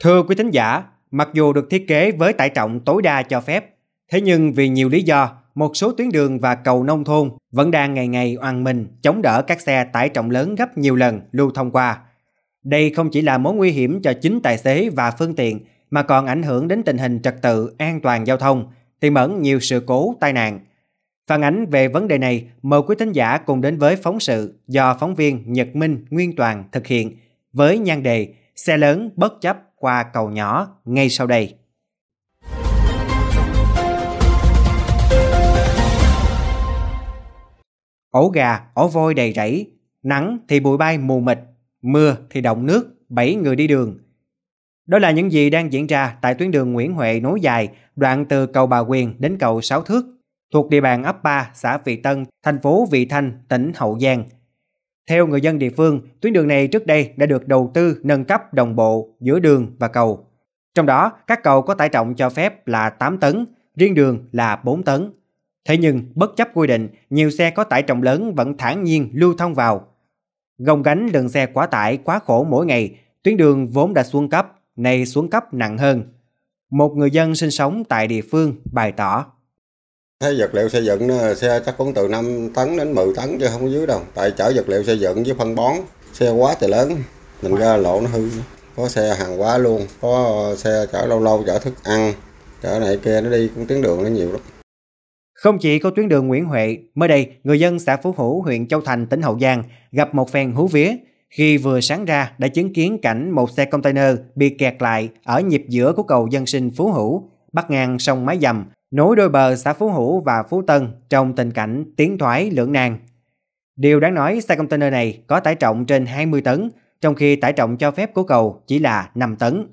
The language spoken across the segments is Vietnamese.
Thưa quý thính giả, mặc dù được thiết kế với tải trọng tối đa cho phép, thế nhưng vì nhiều lý do, một số tuyến đường và cầu nông thôn vẫn đang ngày ngày oàn mình chống đỡ các xe tải trọng lớn gấp nhiều lần lưu thông qua. Đây không chỉ là mối nguy hiểm cho chính tài xế và phương tiện mà còn ảnh hưởng đến tình hình trật tự an toàn giao thông, tiềm ẩn nhiều sự cố tai nạn. Phản ánh về vấn đề này, mời quý thính giả cùng đến với phóng sự do phóng viên Nhật Minh Nguyên Toàn thực hiện với nhan đề Xe lớn bất chấp qua cầu nhỏ ngay sau đây. Ổ gà, ổ voi đầy rẫy, nắng thì bụi bay mù mịt, mưa thì động nước, bảy người đi đường. Đó là những gì đang diễn ra tại tuyến đường Nguyễn Huệ nối dài, đoạn từ cầu Bà Quyền đến cầu Sáu Thước, thuộc địa bàn ấp 3, xã Vị Tân, thành phố Vị Thanh, tỉnh Hậu Giang. Theo người dân địa phương, tuyến đường này trước đây đã được đầu tư nâng cấp đồng bộ giữa đường và cầu. Trong đó, các cầu có tải trọng cho phép là 8 tấn, riêng đường là 4 tấn. Thế nhưng, bất chấp quy định, nhiều xe có tải trọng lớn vẫn thản nhiên lưu thông vào. Gồng gánh lượng xe quá tải quá khổ mỗi ngày, tuyến đường vốn đã xuống cấp, nay xuống cấp nặng hơn. Một người dân sinh sống tại địa phương bày tỏ. Thấy vật liệu xây dựng ờ, xe chắc cũng từ 5 tấn đến 10 tấn chứ không có dưới đâu. Tại chở vật liệu xây dựng với phân bón, xe quá thì lớn, mình ra lộ nó hư. Có xe hàng hóa luôn, có xe chở lâu lâu chở thức ăn, chở này kia nó đi cũng tuyến đường nó nhiều lắm. Không chỉ có tuyến đường Nguyễn Huệ, mới đây, người dân xã Phú Hữu, huyện Châu Thành, tỉnh Hậu Giang gặp một phen hú vía khi vừa sáng ra đã chứng kiến cảnh một xe container bị kẹt lại ở nhịp giữa của cầu dân sinh Phú Hữu, bắt ngang sông Mái Dầm, nối đôi bờ xã Phú Hữu và Phú Tân trong tình cảnh tiến thoái lưỡng nan. Điều đáng nói, xe container này có tải trọng trên 20 tấn, trong khi tải trọng cho phép của cầu chỉ là 5 tấn.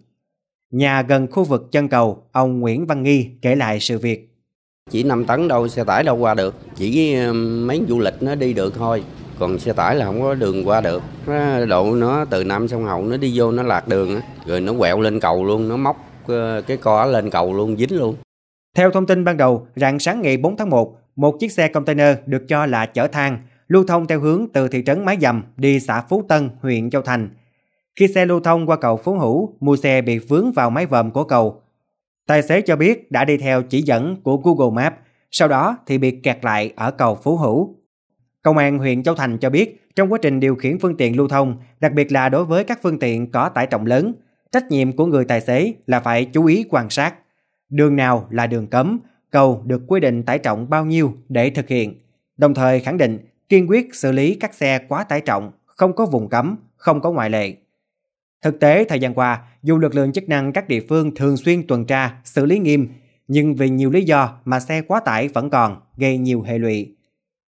Nhà gần khu vực chân cầu, ông Nguyễn Văn Nghi kể lại sự việc. Chỉ 5 tấn đâu, xe tải đâu qua được. Chỉ um, mấy du lịch nó đi được thôi. Còn xe tải là không có đường qua được. Nó độ nó từ Nam sông Hậu nó đi vô nó lạc đường. Rồi nó quẹo lên cầu luôn, nó móc ờ, cái co lên cầu luôn, dính luôn. Theo thông tin ban đầu, rạng sáng ngày 4 tháng 1, một chiếc xe container được cho là chở than lưu thông theo hướng từ thị trấn Mái Dầm đi xã Phú Tân, huyện Châu Thành. Khi xe lưu thông qua cầu Phú Hữu, mua xe bị vướng vào mái vòm của cầu, Tài xế cho biết đã đi theo chỉ dẫn của Google Maps, sau đó thì bị kẹt lại ở cầu Phú Hữu. Công an huyện Châu Thành cho biết trong quá trình điều khiển phương tiện lưu thông, đặc biệt là đối với các phương tiện có tải trọng lớn, trách nhiệm của người tài xế là phải chú ý quan sát. Đường nào là đường cấm, cầu được quy định tải trọng bao nhiêu để thực hiện, đồng thời khẳng định kiên quyết xử lý các xe quá tải trọng, không có vùng cấm, không có ngoại lệ. Thực tế thời gian qua, dù lực lượng chức năng các địa phương thường xuyên tuần tra, xử lý nghiêm, nhưng vì nhiều lý do mà xe quá tải vẫn còn, gây nhiều hệ lụy.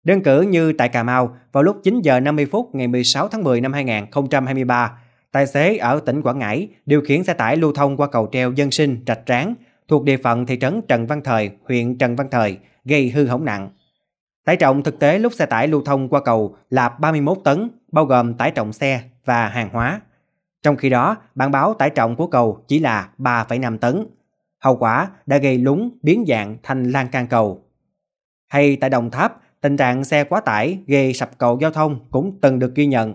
Đơn cử như tại Cà Mau, vào lúc 9 giờ 50 phút ngày 16 tháng 10 năm 2023, tài xế ở tỉnh Quảng Ngãi điều khiển xe tải lưu thông qua cầu treo dân sinh Rạch Tráng thuộc địa phận thị trấn Trần Văn Thời, huyện Trần Văn Thời, gây hư hỏng nặng. Tải trọng thực tế lúc xe tải lưu thông qua cầu là 31 tấn, bao gồm tải trọng xe và hàng hóa. Trong khi đó, bản báo tải trọng của cầu chỉ là 3,5 tấn. Hậu quả đã gây lúng biến dạng thành lan can cầu. Hay tại Đồng Tháp, tình trạng xe quá tải gây sập cầu giao thông cũng từng được ghi nhận.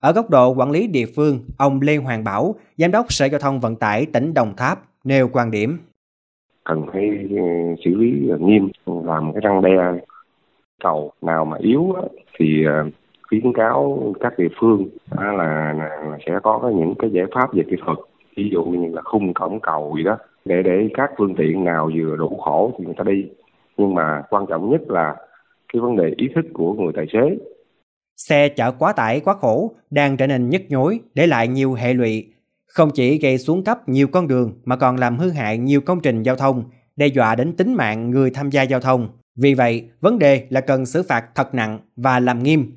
Ở góc độ quản lý địa phương, ông Lê Hoàng Bảo, Giám đốc Sở Giao thông Vận tải tỉnh Đồng Tháp, nêu quan điểm. Cần phải ừ, xử lý nghiêm, làm cái răng đe cầu nào mà yếu thì ờ, khuyến cáo các địa phương là, là sẽ có những cái giải pháp về kỹ thuật. Ví dụ như là khung cổng cầu gì đó để để các phương tiện nào vừa đủ khổ thì người ta đi. Nhưng mà quan trọng nhất là cái vấn đề ý thức của người tài xế. Xe chở quá tải quá khổ đang trở nên nhức nhối để lại nhiều hệ lụy không chỉ gây xuống cấp nhiều con đường mà còn làm hư hại nhiều công trình giao thông đe dọa đến tính mạng người tham gia giao thông vì vậy vấn đề là cần xử phạt thật nặng và làm nghiêm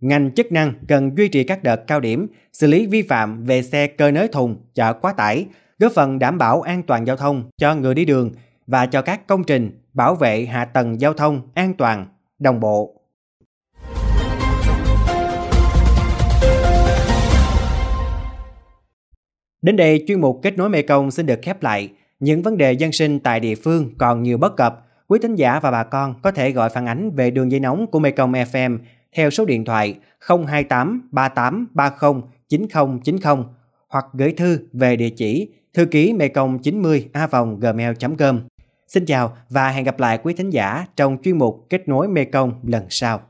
Ngành chức năng cần duy trì các đợt cao điểm xử lý vi phạm về xe cơ nới thùng, chở quá tải, góp phần đảm bảo an toàn giao thông cho người đi đường và cho các công trình bảo vệ hạ tầng giao thông an toàn, đồng bộ. Đến đây chuyên mục kết nối Mekong xin được khép lại. Những vấn đề dân sinh tại địa phương còn nhiều bất cập. Quý thính giả và bà con có thể gọi phản ánh về đường dây nóng của Mekong FM theo số điện thoại 028 38 30 9090 hoặc gửi thư về địa chỉ thư ký mekong 90 a gmail.com. Xin chào và hẹn gặp lại quý thính giả trong chuyên mục Kết nối Mekong lần sau.